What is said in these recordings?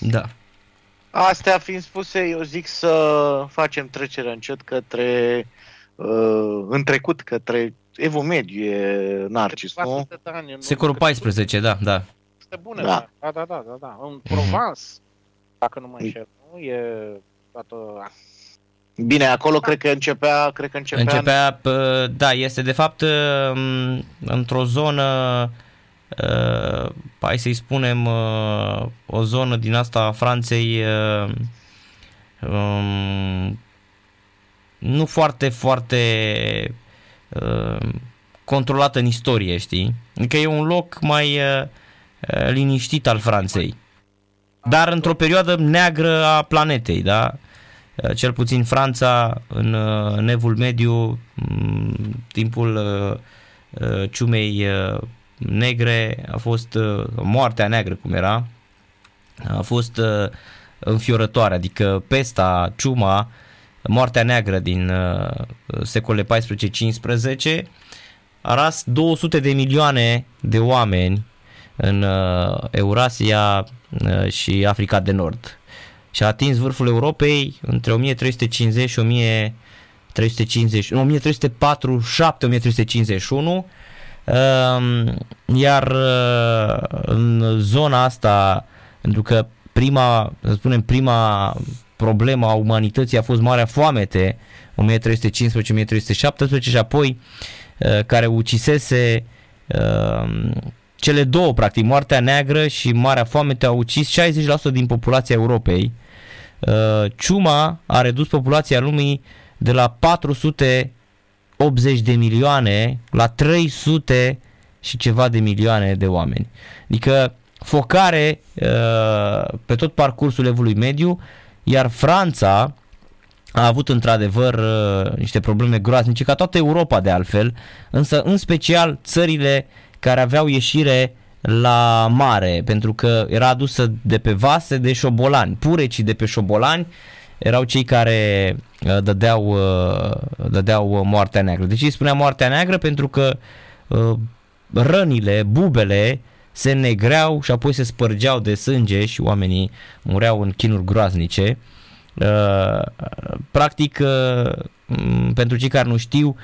Da. Astea fiind spuse, eu zic să facem trecerea încet către uh, în trecut, către Evul Mediu e Narcis, nu? Secolul 14, da, da. Este bună, da. da, da, da, da, da. În mhm. Provence, mm-hmm. dacă nu mă înșel, nu? E toată... Bine, acolo da. cred că începea, cred că începea... Începea, da, este de fapt um, într-o zonă uh, hai să-i spunem uh, o zonă din asta a Franței uh, um, nu foarte, foarte controlată în istorie, știi? Adică e un loc mai liniștit al Franței. Dar într-o perioadă neagră a planetei, da? Cel puțin Franța în, în evul mediu, timpul ciumei negre, a fost moartea neagră cum era, a fost înfiorătoare, adică pesta, ciuma, moartea neagră din secolele 14-15 a ras 200 de milioane de oameni în Eurasia și Africa de Nord. Și a atins vârful Europei între 1350 și 1350, 1347-1351 Ehm, iar uh, în zona asta, pentru că prima, să spunem, prima problemă a umanității a fost Marea Foamete, 1315-1317 și apoi uh, care ucisese ehm, cele două, practic, Moartea Neagră și Marea Foamete au ucis 60% din populația Europei. Uh, ciuma a redus populația lumii de la 400 80 de milioane la 300 și ceva de milioane de oameni. Adică focare uh, pe tot parcursul evului mediu, iar Franța a avut într-adevăr uh, niște probleme groaznice, ca toată Europa de altfel, însă în special țările care aveau ieșire la mare, pentru că era adusă de pe vase de șobolani, purecii de pe șobolani, erau cei care uh, dădeau, uh, dădeau moartea neagră. De ce îi spunea moartea neagră? Pentru că uh, rănile, bubele se negreau și apoi se spărgeau de sânge și oamenii mureau în chinuri groaznice. Practic, pentru cei care nu știu,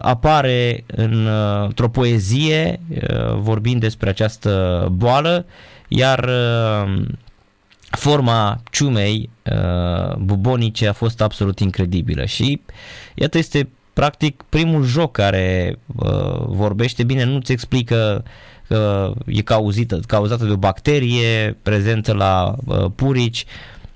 apare într-o poezie vorbind despre această boală, iar forma ciumei uh, bubonice a fost absolut incredibilă și iată este practic primul joc care uh, vorbește bine, nu-ți explică că e cauzită, cauzată de o bacterie prezentă la uh, purici,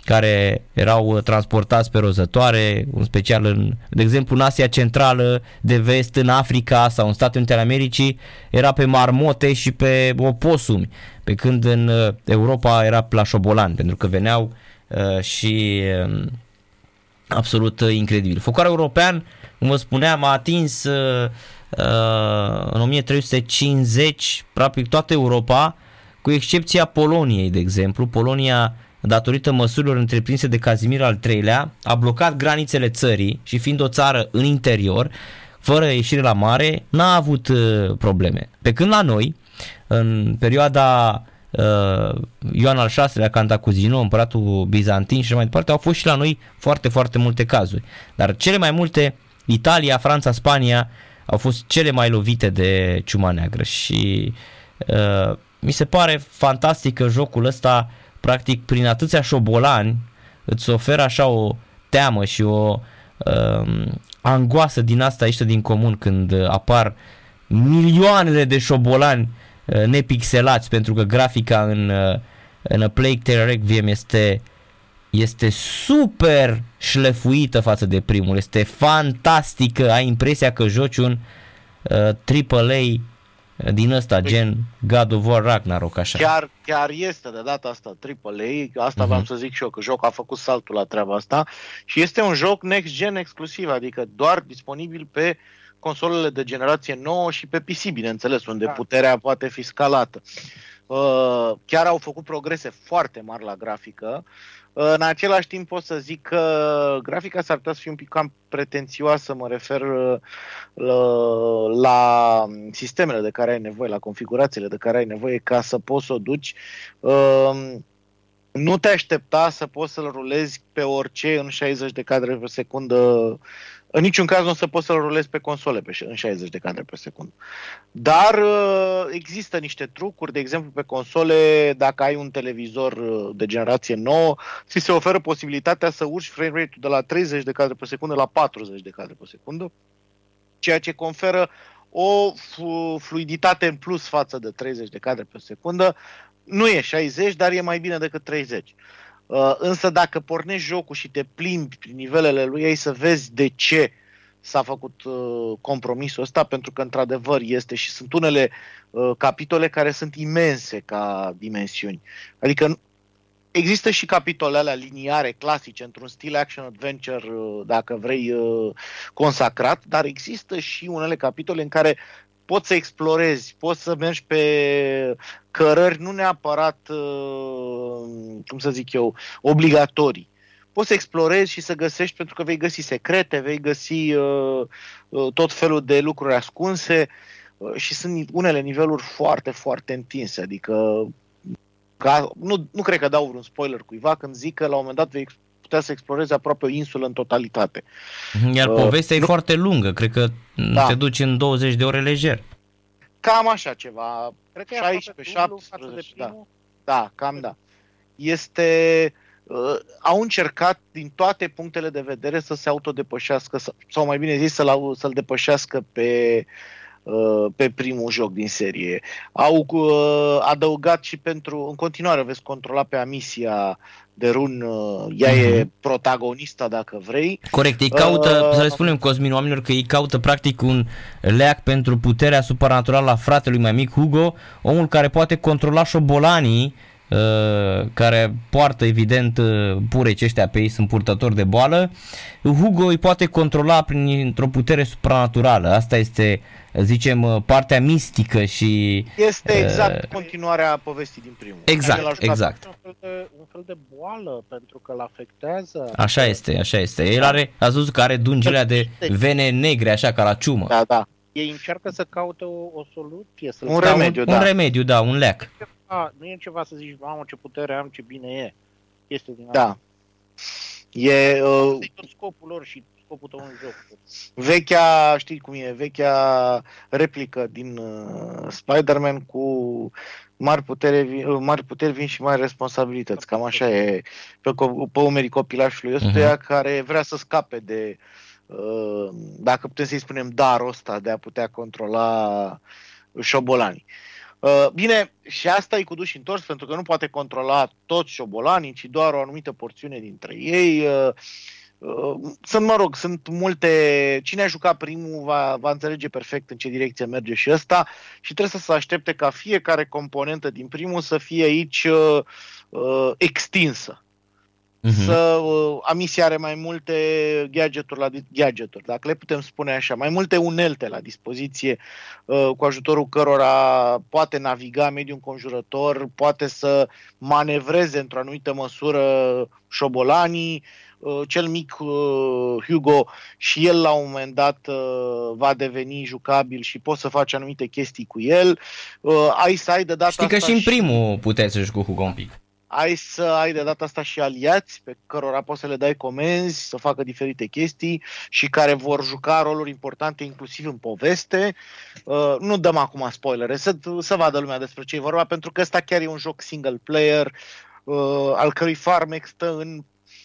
care erau transportați pe rozătoare, în special în, de exemplu, în Asia Centrală, de vest, în Africa sau în Statele Unite ale Americii, era pe marmote și pe oposumi, pe când în uh, Europa era la șobolan, pentru că veneau uh, și uh, absolut uh, incredibil. Focarul european, cum vă spuneam, a atins uh, uh, în 1350 practic toată Europa, cu excepția Poloniei, de exemplu. Polonia datorită măsurilor întreprinse de Cazimir al III-lea, a blocat granițele țării și fiind o țară în interior, fără ieșire la mare, n-a avut uh, probleme. Pe când la noi, în perioada uh, Ioan al VI-lea, Cantacuzino, împăratul bizantin și mai departe, au fost și la noi foarte, foarte multe cazuri. Dar cele mai multe, Italia, Franța, Spania, au fost cele mai lovite de ciuma neagră și uh, mi se pare fantastic că jocul ăsta uh, practic prin atâția șobolani îți oferă așa o teamă și o um, angoasă din asta ieșită din comun când apar milioanele de șobolani uh, nepixelați pentru că grafica în, uh, în A Plague Tale Requiem este este super șlefuită față de primul, este fantastică, ai impresia că joci un uh, AAA din ăsta, păi, gen God of War Ragnarok, așa. Chiar, chiar este de data asta AAA, asta uh-huh. vreau să zic și eu, că jocul a făcut saltul la treaba asta și este un joc next-gen exclusiv, adică doar disponibil pe consolele de generație nouă și pe PC, bineînțeles, unde da. puterea poate fi scalată. Uh, chiar au făcut progrese foarte mari la grafică. În același timp pot să zic că grafica s-ar putea să fie un pic cam pretențioasă, mă refer uh, la, la sistemele de care ai nevoie, la configurațiile de care ai nevoie ca să poți să o duci. Uh, nu te aștepta să poți să-l rulezi pe orice în 60 de cadre pe secundă. În niciun caz nu o să poți să-l rulezi pe console pe, în 60 de cadre pe secundă. Dar uh, există niște trucuri, de exemplu pe console, dacă ai un televizor uh, de generație nouă, ți se oferă posibilitatea să urci frame rate-ul de la 30 de cadre pe secundă la 40 de cadre pe secundă, ceea ce conferă o fluiditate în plus față de 30 de cadre pe secundă, nu e 60, dar e mai bine decât 30. Uh, însă dacă pornești jocul și te plimbi prin nivelele lui, ei să vezi de ce s-a făcut uh, compromisul ăsta, pentru că într-adevăr este și sunt unele uh, capitole care sunt imense ca dimensiuni. Adică există și capitole alea liniare, clasice, într-un stil action-adventure, uh, dacă vrei, uh, consacrat, dar există și unele capitole în care poți să explorezi, poți să mergi pe cărări nu neapărat, uh, cum să zic eu, obligatorii. Poți să explorezi și să găsești pentru că vei găsi secrete, vei găsi uh, uh, tot felul de lucruri ascunse și sunt unele niveluri foarte, foarte întinse. Adică ca, nu, nu cred că dau vreun spoiler cuiva când zic că la un moment dat vei putea să explorezi aproape o insulă în totalitate. Iar uh, povestea nu... e foarte lungă, cred că da. te duci în 20 de ore lejer. Cam așa ceva, cred că 16, 17, da. Da, cam da. Este, uh, au încercat din toate punctele de vedere să se autodepășească, sau mai bine zis să-l, să-l depășească pe uh, pe primul joc din serie. Au uh, adăugat și pentru, în continuare veți controla pe Amisia de run, uh, ea uh-huh. e mhm. protagonista dacă vrei. Corect, ei caută, uh, să le spunem Cosmin oamenilor că ei caută practic un leac pentru puterea supranaturală a fratelui mai mic Hugo, omul care poate controla șobolanii Uh, care poartă evident uh, pure ăștia pe ei sunt purtători de boală, Hugo îi poate controla prin o putere supranaturală. Asta este, zicem, uh, partea mistică și... Este exact uh, continuarea povestii din primul. Exact, exact. Un fel, de, un fel de boală pentru că îl afectează. Așa este, așa este. El are, a văzut că are dungile de vene negre, așa ca la ciumă. Da, da. Ei încearcă să caute o, o soluție. Să un remediu, un, da. Un remediu, da, un leac a, nu e ceva să zici, mamă, ce putere am, ce bine e. Este din Da. E... Uh, tot scopul lor și scopul tău în joc. Vechea, știi cum e, vechea replică din uh, Spider-Man cu mari, putere, uh, mari puteri vin și mari responsabilități. Cam așa e pe, pe umerii copilașului ăstuia uh-huh. care vrea să scape de, uh, dacă putem să-i spunem, darul ăsta de a putea controla șobolanii. Uh, bine, și asta e cu duși întors, pentru că nu poate controla toți șobolanii, ci doar o anumită porțiune dintre ei. Uh, uh, sunt, mă rog, sunt multe... Cine a jucat primul va, va înțelege perfect în ce direcție merge și ăsta și trebuie să se aștepte ca fiecare componentă din primul să fie aici uh, extinsă uh-huh. să uh, Amisia are mai multe gadgeturi la gadgeturi, dacă le putem spune așa, mai multe unelte la dispoziție uh, cu ajutorul cărora poate naviga mediul înconjurător, poate să manevreze într-o anumită măsură șobolanii, uh, cel mic uh, Hugo și el la un moment dat uh, va deveni jucabil și poți să faci anumite chestii cu el. Uh, ai să ai de data Știi că și în primul puteți să joci cu Hugo un pic ai să ai de data asta și aliați pe cărora poți să le dai comenzi, să facă diferite chestii și care vor juca roluri importante inclusiv în poveste. Uh, nu dăm acum spoilere, să, să vadă lumea despre ce e vorba, pentru că ăsta chiar e un joc single player, uh, al cărui farmec stă în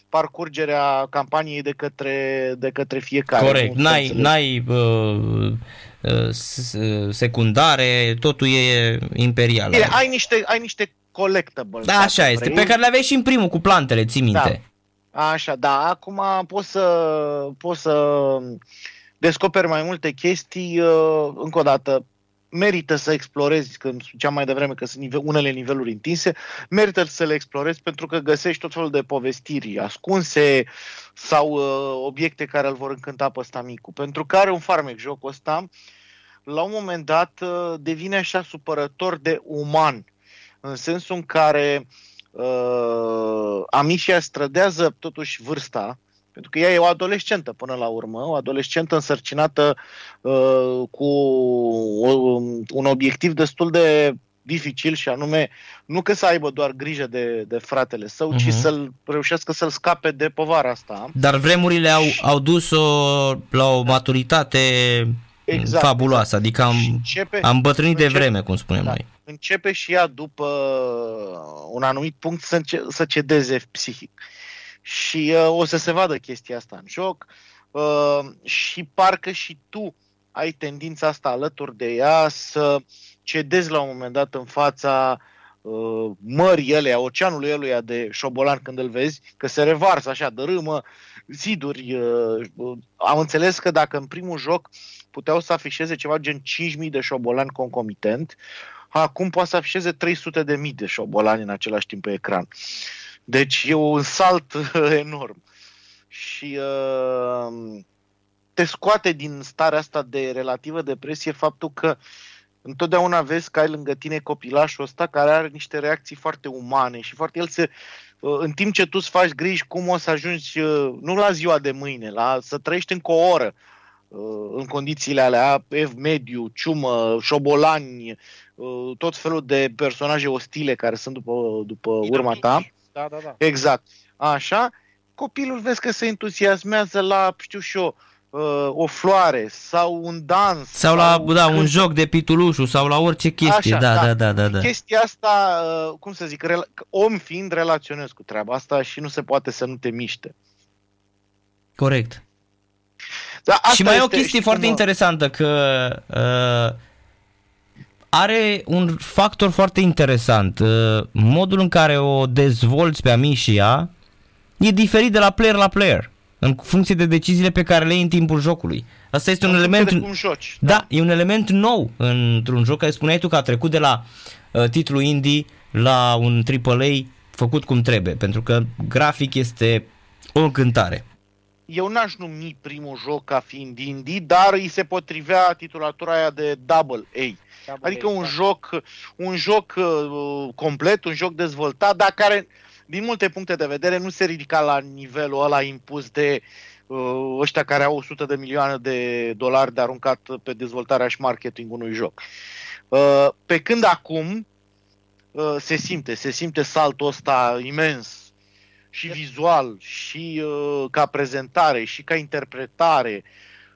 parcurgerea campaniei de către, de către fiecare. Corect, n-ai, n-ai uh, uh, secundare, totul e imperial. Bine, ai niște, ai niște collectible. Da, așa este, vrei. pe care le aveai și în primul cu plantele, ții minte. Da. Așa, da, acum poți să, poți să descoperi mai multe chestii, uh, încă o dată, merită să explorezi, când ziceam mai devreme că sunt nive- unele niveluri întinse, merită să le explorezi pentru că găsești tot felul de povestiri ascunse sau uh, obiecte care îl vor încânta pe ăsta micu. Pentru că are un farmec jocul ăsta, la un moment dat uh, devine așa supărător de uman în sensul în care uh, Amicia strădează totuși vârsta, pentru că ea e o adolescentă până la urmă, o adolescentă însărcinată uh, cu o, un obiectiv destul de dificil și anume nu că să aibă doar grijă de, de fratele său, uh-huh. ci Mhm. să-l reușească să-l scape de povara asta. Dar vremurile au, au dus-o la o maturitate Exact, fabuloasă, adică am, Și începe, am bătrânit de începe- vreme, cum spunem da, noi. începe și ea după un anumit punct să, înce- să cedeze psihic. Și uh, o să se vadă chestia asta în joc uh, și parcă și tu ai tendința asta alături de ea să cedezi la un moment dat în fața uh, mării elea, oceanului eluia de șobolan când îl vezi, că se revarsă așa, dărâmă ziduri. Uh, uh, am înțeles că dacă în primul joc puteau să afișeze ceva gen 5.000 de șobolani concomitent, acum poate să afișeze 300 de mii de șobolani în același timp pe ecran. Deci e un salt enorm. Și uh, te scoate din starea asta de relativă depresie faptul că întotdeauna vezi că ai lângă tine copilașul ăsta care are niște reacții foarte umane și foarte el se uh, în timp ce tu îți faci griji cum o să ajungi uh, nu la ziua de mâine, la să trăiești încă o oră uh, în condițiile alea, ev mediu, ciumă, șobolani, uh, tot felul de personaje ostile care sunt după, după urma ta. Da, da, da. Exact. Așa, copilul vezi că se entuziasmează la, știu și eu, uh, o floare sau un dans. Sau la da, un cânt. joc de pitulușu sau la orice chestie. Așa, da, da. da, da, da, da. Chestia asta, uh, cum să zic, rela- om fiind, relaționez cu treaba asta și nu se poate să nu te miște. Corect. Da, asta și mai e o este, chestie știi foarte cum, uh, interesantă că uh, are un factor foarte interesant. Uh, modul în care o dezvolți pe Amicia e diferit de la player la player în funcție de deciziile pe care le iei în timpul jocului. Asta este un în funcție element de cum joci. Da, e un element nou într-un joc care spuneai tu că a trecut de la uh, titlu indie la un AAA făcut cum trebuie, pentru că grafic este o încântare. Eu n-aș numi primul joc ca fiind indie, dar îi se potrivea titulatura aia de double A. Adică un joc, un joc uh, complet, un joc dezvoltat, dar care, din multe puncte de vedere, nu se ridica la nivelul ăla impus de uh, ăștia care au 100 de milioane de dolari de aruncat pe dezvoltarea și marketing unui joc. Uh, pe când acum uh, se simte, se simte saltul ăsta imens și vizual, și uh, ca prezentare, și ca interpretare,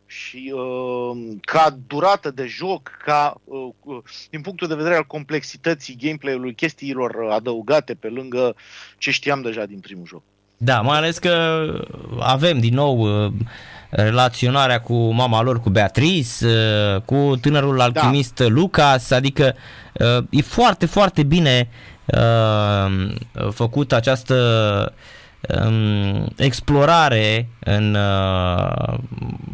și uh, ca durată de joc, ca uh, uh, din punctul de vedere al complexității gameplay-ului, chestiilor adăugate pe lângă ce știam deja din primul joc. Da, mai ales că avem din nou uh, relaționarea cu mama lor, cu Beatrice, uh, cu tânărul alchimist da. Lucas, adică uh, e foarte, foarte bine uh, făcut această um, explorare în uh,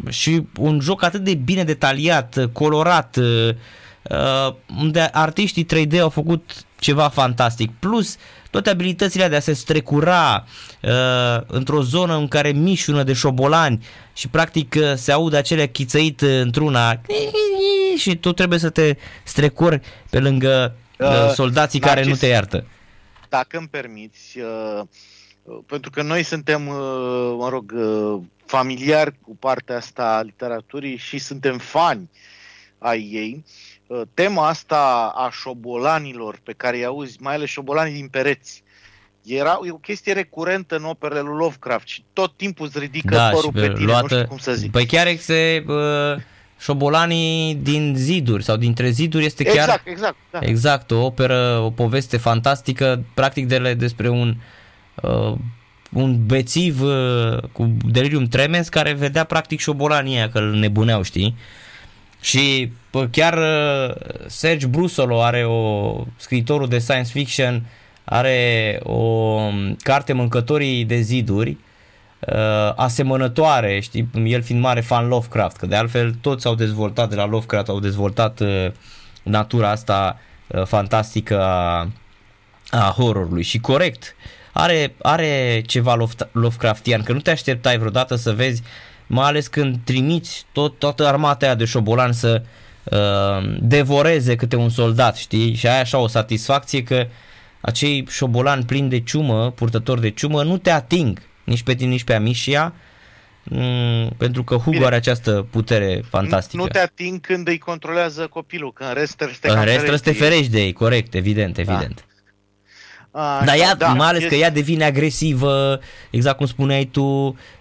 și un joc atât de bine detaliat, colorat, uh, uh, unde artiștii 3D au făcut ceva fantastic. Plus toate abilitățile de a se strecura uh, într-o zonă în care mișună de șobolani și practic uh, se aude acele chițăit uh, într-una și tu trebuie să te strecuri pe lângă uh, Uh, soldații care Narcis, nu te iartă. Dacă îmi permiți, uh, uh, pentru că noi suntem, uh, mă rog, uh, familiari cu partea asta a literaturii și suntem fani ai ei, uh, tema asta a șobolanilor pe care îi auzi, mai ales șobolanii din pereți, era e o chestie recurentă în operele lui Lovecraft și tot timpul îți ridică Da, părul și pe tine, luată- nu știu cum să zic. Păi chiar este uh, șobolanii din ziduri sau dintre ziduri este chiar Exact, exact. Da. Exact, o operă, o poveste fantastică, practic de le, despre un uh, un bețiv uh, cu delirium tremens care vedea practic șobolanii aia că îl nebuneau, știi? Și pă, chiar uh, Serge Brusolo are o scriitorul de science fiction are o um, carte Mâncătorii de ziduri uh, asemănătoare, știi, el fiind mare fan Lovecraft, că de altfel toți au dezvoltat de la Lovecraft, au dezvoltat uh, natura asta uh, fantastică a, a horrorului și corect. Are, are ceva Love- Lovecraftian, că nu te așteptai vreodată să vezi, mai ales când trimiți tot, toată armata aia de șobolan să uh, devoreze câte un soldat, știi? Și ai așa o satisfacție că acei șobolani plini de ciumă, purtători de ciumă, nu te ating nici pe tine, nici pe Amicia mm, pentru că Hugo Bine. are această putere fantastică. Nu te ating când îi controlează copilul, că în rest trebuie să te în cam rest trebuie să te ferești. ferești de ei, corect, evident, evident. Așa, Dar ea, da, mai ales e- că ea devine agresivă, exact cum spuneai tu,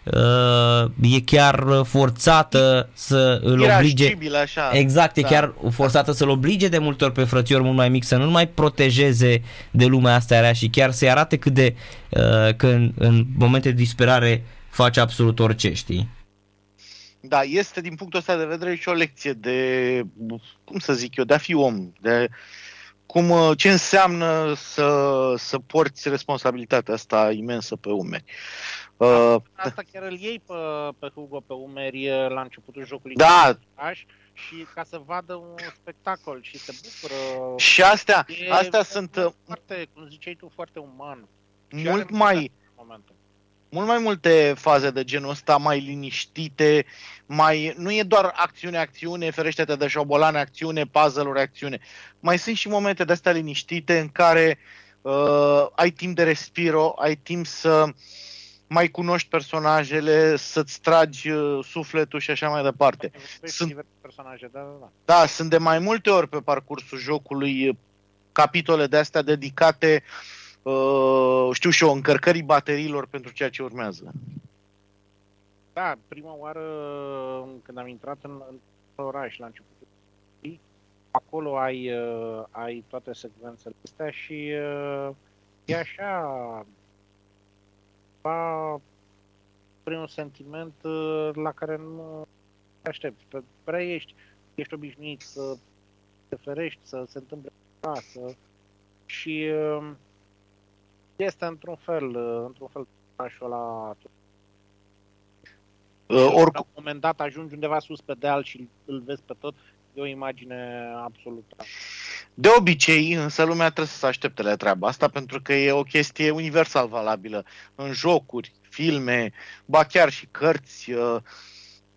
uh, e chiar forțată să îl oblige. irascibil, așa. Exact, e Da. chiar forțată să-l oblige de multe ori pe frățior mult mai mic să nu mai protejeze de lumea asta rea și chiar să-i arate cât de, uh, că în, în momente de disperare face absolut orice, știi? Da, este din punctul ăsta de vedere și o lecție de, cum să zic eu, de a fi om, de cum, uh, ce înseamnă să, să porți responsabilitatea asta imensă pe umeri. Uh, Asta chiar îl iei pe, pe Hugo pe umeri eh, la începutul jocului. da, Aș, și ca să vadă un spectacol și se bucură. și astea, E astea sunt uh, foarte, cum ziceai tu, foarte uman. Și mult are mai, în momentul. Mult mai multe faze de genul ăsta mai liniștite, mai nu e doar acțiune, acțiune, ferește-te de șobolane, acțiune, puzzle-uri, acțiune. Mai sunt și momente de astea liniștite în care uh, ai timp de respiro, ai timp să mai cunoști personajele, să-ți tragi uh, sufletul și așa mai departe. Sunt Sunt- diverse personaje, da, da, da. Da, sunt de mai multe ori pe parcursul jocului uh, capitole de astea dedicate, uh, știu și eu, încărcării bateriilor pentru ceea ce urmează. Da, prima oară când am intrat în, în oraș la începutul zi, acolo ai, uh, ai toate secvențele astea și uh, e așa va prin un sentiment uh, la care nu te aștepți. Pe prea ești, ești obișnuit să te ferești, să se întâmple ceva, să... și uh, este într-un fel, uh, într-un fel orașul ăla Uh, la oricum, un moment dat ajungi undeva sus pe deal și îl vezi pe tot, e o imagine absolută. De obicei, însă lumea trebuie să se aștepte la treaba asta pentru că e o chestie universal valabilă în jocuri, filme, ba chiar și cărți. uh,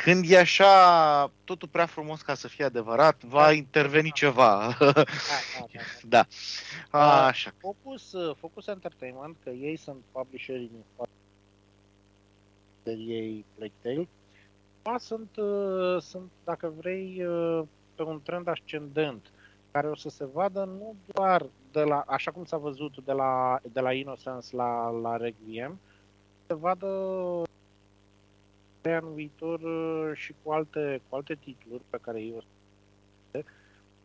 Când e așa totul prea frumos ca să fie adevărat, va interveni ceva. Da, da, da, da. da. Așa. Focus, uh, Focus Entertainment, că ei sunt publisherii din spate ei Plague Tale, ba, sunt, uh, sunt, dacă vrei, uh, pe un trend ascendent, care o să se vadă nu doar de la, așa cum s-a văzut de la, de la Innocence la, la Requiem, se vadă pe anul viitor uh, și cu alte, cu alte titluri pe care ei o să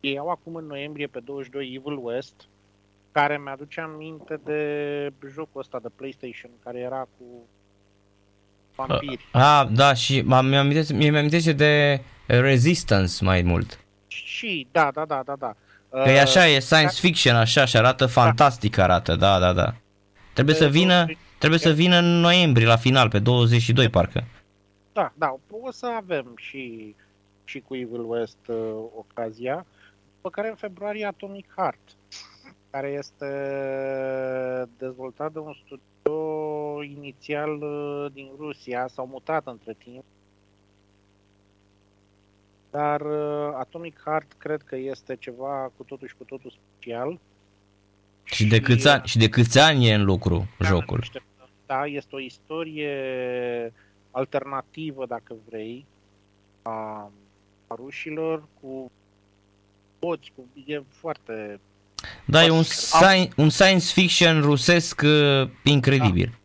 ei au acum în noiembrie pe 22 Evil West, care mi-aduce aminte de jocul ăsta de PlayStation, care era cu vampiri. Ah, da, și m-am- mi-am amintește, mi-am amintește de Resistance mai mult. Și, da, da, da, da, da. Că e așa, e science fiction, așa, și arată fantastic arată, da, da, da. Trebuie să vină, trebuie să vină în noiembrie la final, pe 22 parcă. Da, da, o să avem și, și cu Evil West uh, ocazia, după care în februarie Atomic Heart, care este dezvoltat de un studio inițial uh, din Rusia, s-au mutat între timp, dar uh, Atomic Heart cred că este ceva cu totul și cu totul special. Și de câți ani, și de câți ani e în lucru Da, jocul. niște- Da, este o istorie alternativă, dacă vrei, a, a rușilor cu poți, cu, e foarte... Da, e un, sci- un science fiction rusesc uh, incredibil.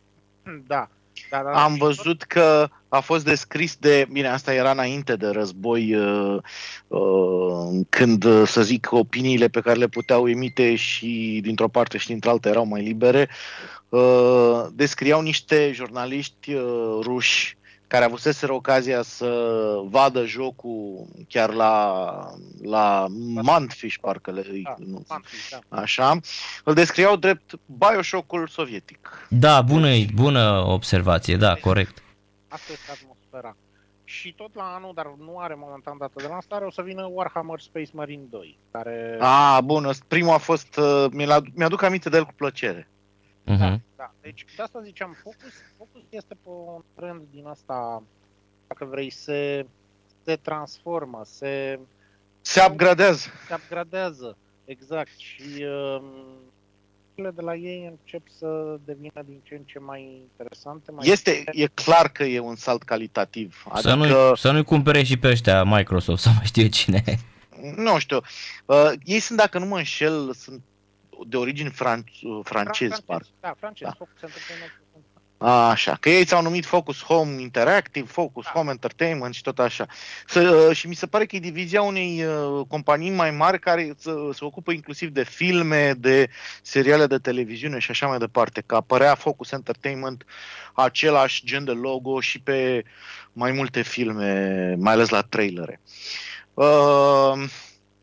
Da, da, da. Am și văzut că a fost descris de, bine, asta era înainte de război, uh, uh, când, uh, să zic, opiniile pe care le puteau emite și dintr-o parte și dintr-alta erau mai libere, uh, descriau niște jurnaliști uh, ruși care avuseseră ocazia să vadă jocul chiar la, la Mantfish, parcă le, Da, nu, Mantis, da. așa, îl descriau drept Bioshock-ul sovietic. Da, bună, bună observație, da, corect. Asta este atmosfera. Și tot la anul, dar nu are momentan dată de lansare, o să vină Warhammer Space Marine 2, care... Ah, bun, ăst- primul a fost, uh, mi-l ad- mi-aduc aminte de el cu plăcere. Uh-huh. Da, deci de asta ziceam, Focus, Focus este pe un trend din asta, dacă vrei, se, se transformă, se, Se upgradează. se upgradează, exact, și um, jocurile de la ei încep să devină din ce în ce mai interesante. Mai Este, e clar că e un salt calitativ. Adică... Să, nu, să nu-i cumpere și pe ăștia Microsoft sau mai știu cine. Nu știu. Uh, ei sunt, dacă nu mă înșel, sunt de origini fran- francez, parcă. Da, francez. Da. Așa, că ei ți-au numit Focus Home Interactive, Focus da. Home Entertainment și tot așa. Să, uh, și mi se pare că e divizia unei uh, companii mai mari care se, se ocupă inclusiv de filme, de seriale de televiziune și așa mai departe. Că apărea Focus Entertainment același gen de logo și pe mai multe filme, mai ales la trailere. Uh,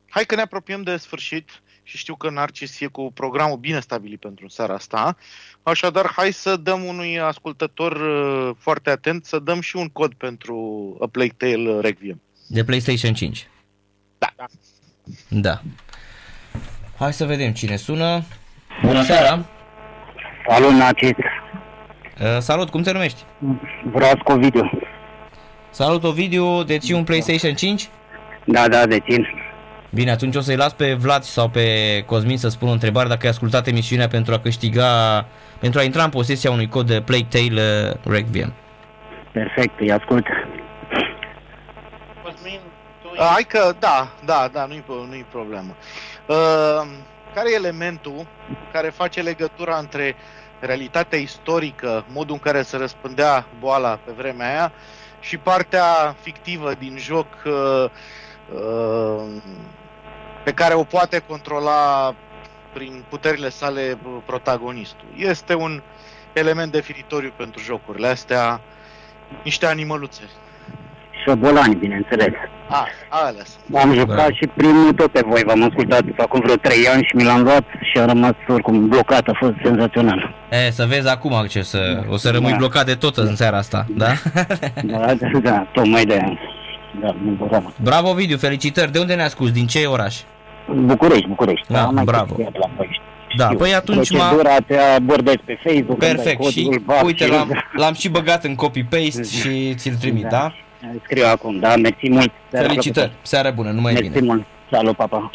hai că ne apropiem de sfârșit și știu că Narcis e cu programul bine stabilit pentru seara asta. Așadar, hai să dăm unui ascultător uh, foarte atent să dăm și un cod pentru A Plague Tale Requiem. De PlayStation 5. Da. Da. Hai să vedem cine sună. Bună seara! Salut, Narcis! Uh, salut, cum te numești? Vreau Ovidiu. Salut, Ovidiu, deții un PlayStation 5? Da, da, dețin. Bine, atunci o să-i las pe Vlad sau pe Cosmin să spună o întrebare dacă ai ascultat emisiunea pentru a câștiga, pentru a intra în posesia unui cod de Plague Tale uh, Requiem. Perfect, îi ascult. Cosmin, tu... Hai că, da, da, da, nu-i, nu-i problemă. Uh, care e elementul care face legătura între realitatea istorică, modul în care se răspândea boala pe vremea aia, și partea fictivă din joc uh, uh, pe care o poate controla prin puterile sale protagonistul. Este un element definitoriu pentru jocurile astea, niște animăluțe. Șobolani, bineînțeles. A, ales. Am jucat da. și primul tot pe voi, v-am ascultat acum vreo 3 ani și mi l-am luat și am rămas oricum blocat, a fost senzațional. E, să vezi acum ce să, o să rămâi da. blocat de tot în seara asta, da? Da, da, da tocmai de aia. Da, Bravo, Vidiu, felicitări. De unde ne asculti? Din ce oraș? București, București. Da, da bravo. Da, Știu. păi atunci m-a... te abordezi pe Facebook. Perfect, și uite, l-am, l-am și băgat în copy-paste și ți-l trimit, da? da? Scriu acum, da, mersi mult. Felicitări, seară bună, numai mersi bine. mult, salut, papa.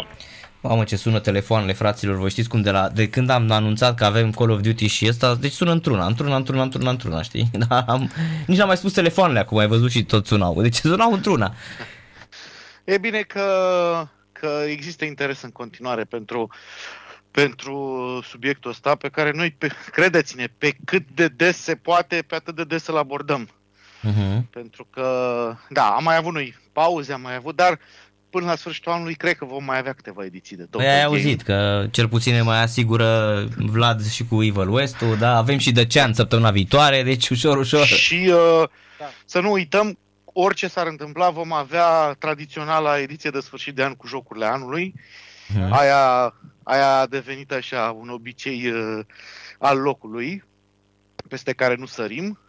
Mamă, ce sună telefoanele, fraților, voi știți cum de, la, de când am anunțat că avem Call of Duty și ăsta, deci sună într-una, într-una, într-una, într-una, într-una, știi? Da, am, nici n-am mai spus telefoanele acum, ai văzut și tot sunau, deci sunau într-una. E bine că, că există interes în continuare pentru, pentru subiectul ăsta pe care noi, pe, credeți-ne, pe cât de des se poate, pe atât de des să-l abordăm. Uh-huh. Pentru că, da, am mai avut noi pauze, am mai avut, dar până la sfârșitul anului cred că vom mai avea câteva ediții de tot. Păi ai auzit că cel puțin ne mai asigură Vlad și cu Evil west da? Avem și de cean săptămâna viitoare, deci ușor, ușor. Și uh, da. să nu uităm, orice s-ar întâmpla, vom avea tradiționala ediție de sfârșit de an cu jocurile anului. Uh-huh. Aia, aia a devenit așa un obicei uh, al locului, peste care nu sărim.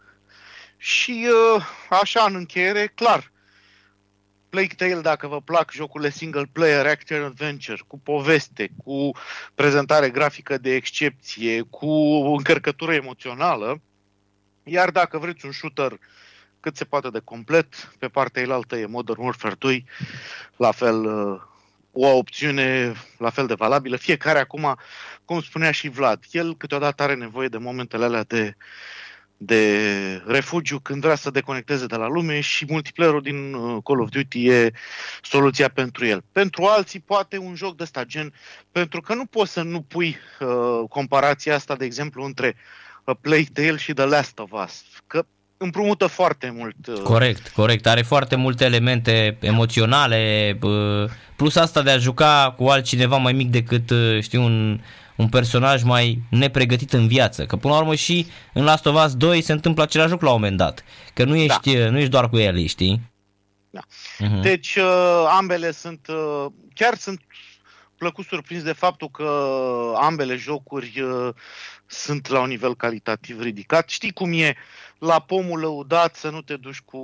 Și uh, așa, în încheiere, clar, Plague Tale, dacă vă plac jocurile single player, action adventure, cu poveste, cu prezentare grafică de excepție, cu încărcătură emoțională, iar dacă vreți un shooter cât se poate de complet, pe partea elaltă e Modern Warfare 2, la fel uh, o opțiune la fel de valabilă. Fiecare acum, cum spunea și Vlad, el câteodată are nevoie de momentele alea de de refugiu când vrea să deconecteze de la lume și multiplayerul din uh, Call of Duty e soluția pentru el. Pentru alții poate un joc de ăsta gen, pentru că nu poți să nu pui uh, comparația asta, de exemplu, între uh, Plague Tale și The Last of Us, că împrumută foarte mult. Uh... Corect, corect. Are foarte multe elemente emoționale, uh, plus asta de a juca cu altcineva mai mic decât, uh, știu, un un personaj mai nepregătit în viață. Că până la urmă și în Last of Us 2 se întâmplă același lucru la un moment dat. Că nu ești, da. nu ești doar cu el, știi? Da. Uh-huh. Deci uh, ambele sunt, uh, chiar sunt plăcut surprins de faptul că ambele jocuri uh, sunt la un nivel calitativ ridicat. Știi cum e la pomul lăudat să nu te duci cu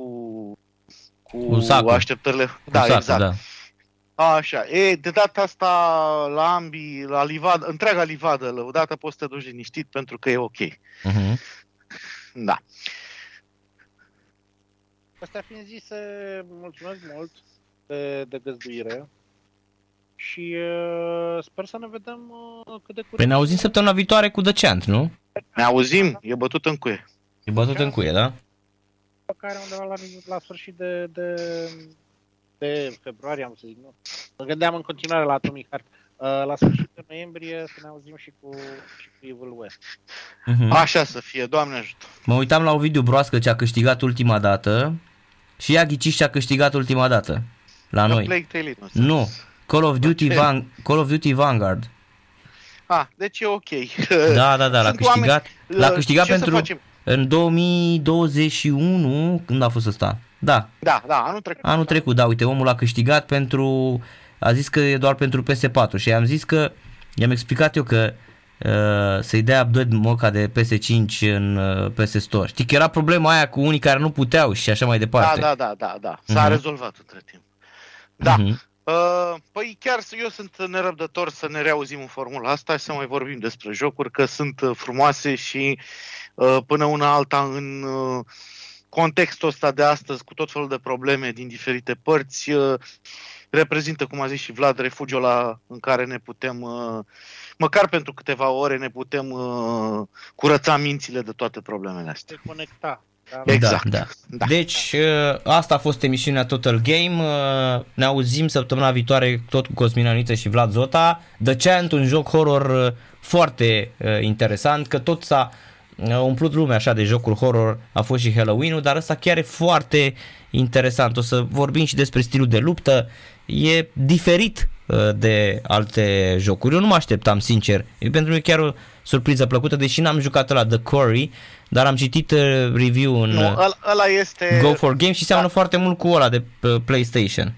cu, cu așteptările. Cu da, sacul, exact. Da. Așa, e, de data asta la ambii, la livadă, întreaga livadă, lăudată, poți să te duci liniștit pentru că e ok. Uh-huh. Da. Asta fiind zise, mulțumesc mult de, de găzduire și uh, sper să ne vedem uh, cât de curând. Păi ne auzim săptămâna viitoare cu The Chant, nu? Ne auzim, e bătut în cuie. E bătut în cuie, da? pe care undeva la, la sfârșit de, de, de februarie, am să zic, nu? Mă gândeam în continuare la Atomic Heart. Uh, la sfârșit de noiembrie să ne auzim și cu, și cu Evil West. Uh-huh. Așa să fie, Doamne ajută. Mă uitam la Ovidiu Broască ce a câștigat ultima dată și ea ghiciți ce a câștigat ultima dată la The noi. Plague Tale Innocence. Nu, Call of Duty, Ce? Van, Call of Duty Vanguard. Ah, deci e ok. Da, da, da, l-a Sunt câștigat, oameni- l-a câștigat Ce să pentru facem? În 2021, când a fost ăsta? Da, Da, da, anul trecut. anul trecut, da, uite, omul a câștigat pentru, a zis că e doar pentru PS4 și i-am zis că, i-am explicat eu că uh, să-i dea update moca de PS5 în uh, PS Store. Știi că era problema aia cu unii care nu puteau și așa mai Da, departe. da, da, da, da. S-a Mhm. rezolvat între timp. Da. Mhm. Uh, păi chiar eu sunt nerăbdător să ne reauzim în formula asta și să mai vorbim despre jocuri, că sunt uh, frumoase și uh, până una alta în uh, contextul ăsta de astăzi, cu tot felul de probleme din diferite părți, uh, reprezintă, cum a zis și Vlad, refugiul la în care ne putem, uh, măcar pentru câteva ore, ne putem uh, curăța mințile de toate problemele astea. Se conecta. Da, Exact. Da, da. Da. Deci, uh, asta a fost emisiunea Total Game. Uh, Ne auzim săptămâna viitoare tot cu Cosmin Aniță și Vlad Zota. The Chant, un joc horror uh, foarte uh, interesant, că tot s-a uh, umplut lumea așa de jocuri horror, a fost și Halloween-ul, dar ăsta chiar e foarte interesant. O să vorbim și despre stilul de luptă. E diferit uh, de alte jocuri. Eu nu mă așteptam, sincer. E pentru mine chiar o surpriză plăcută, deși n-am jucat la The Quarry, dar am citit uh, review în Nu, uh, ăla, ăla este... Go for Game și seamănă Da. foarte mult cu ăla de uh, PlayStation.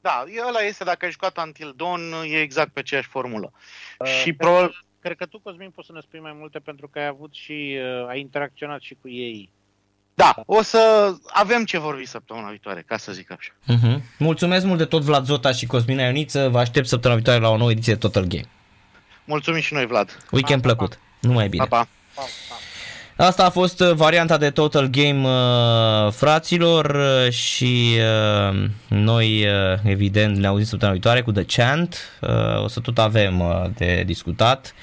Da, e- ăla este, dacă ai jucat Until Dawn, e exact pe aceeași formulă. Uh, și cred- probabil... Cred că tu, Cosmin, poți să ne spui mai multe pentru că ai avut și, uh, ai interacționat și cu ei. Da, o să avem ce vorbi săptămâna viitoare, ca să zic așa. Uh-huh. Mulțumesc mult de tot Vlad Zota și Cosmina Ioniță. Vă aștept săptămâna viitoare la o nouă ediție de Total Game. Mulțumim și noi, Vlad. Weekend Pa, pa, plăcut. Numai bine. Pa, pa. Pa, pa. Asta a fost uh, varianta de Total Game uh, fraților uh, și uh, noi uh, evident ne auzim săptămâna viitoare cu The Chant. Uh, o să tot avem uh, de discutat.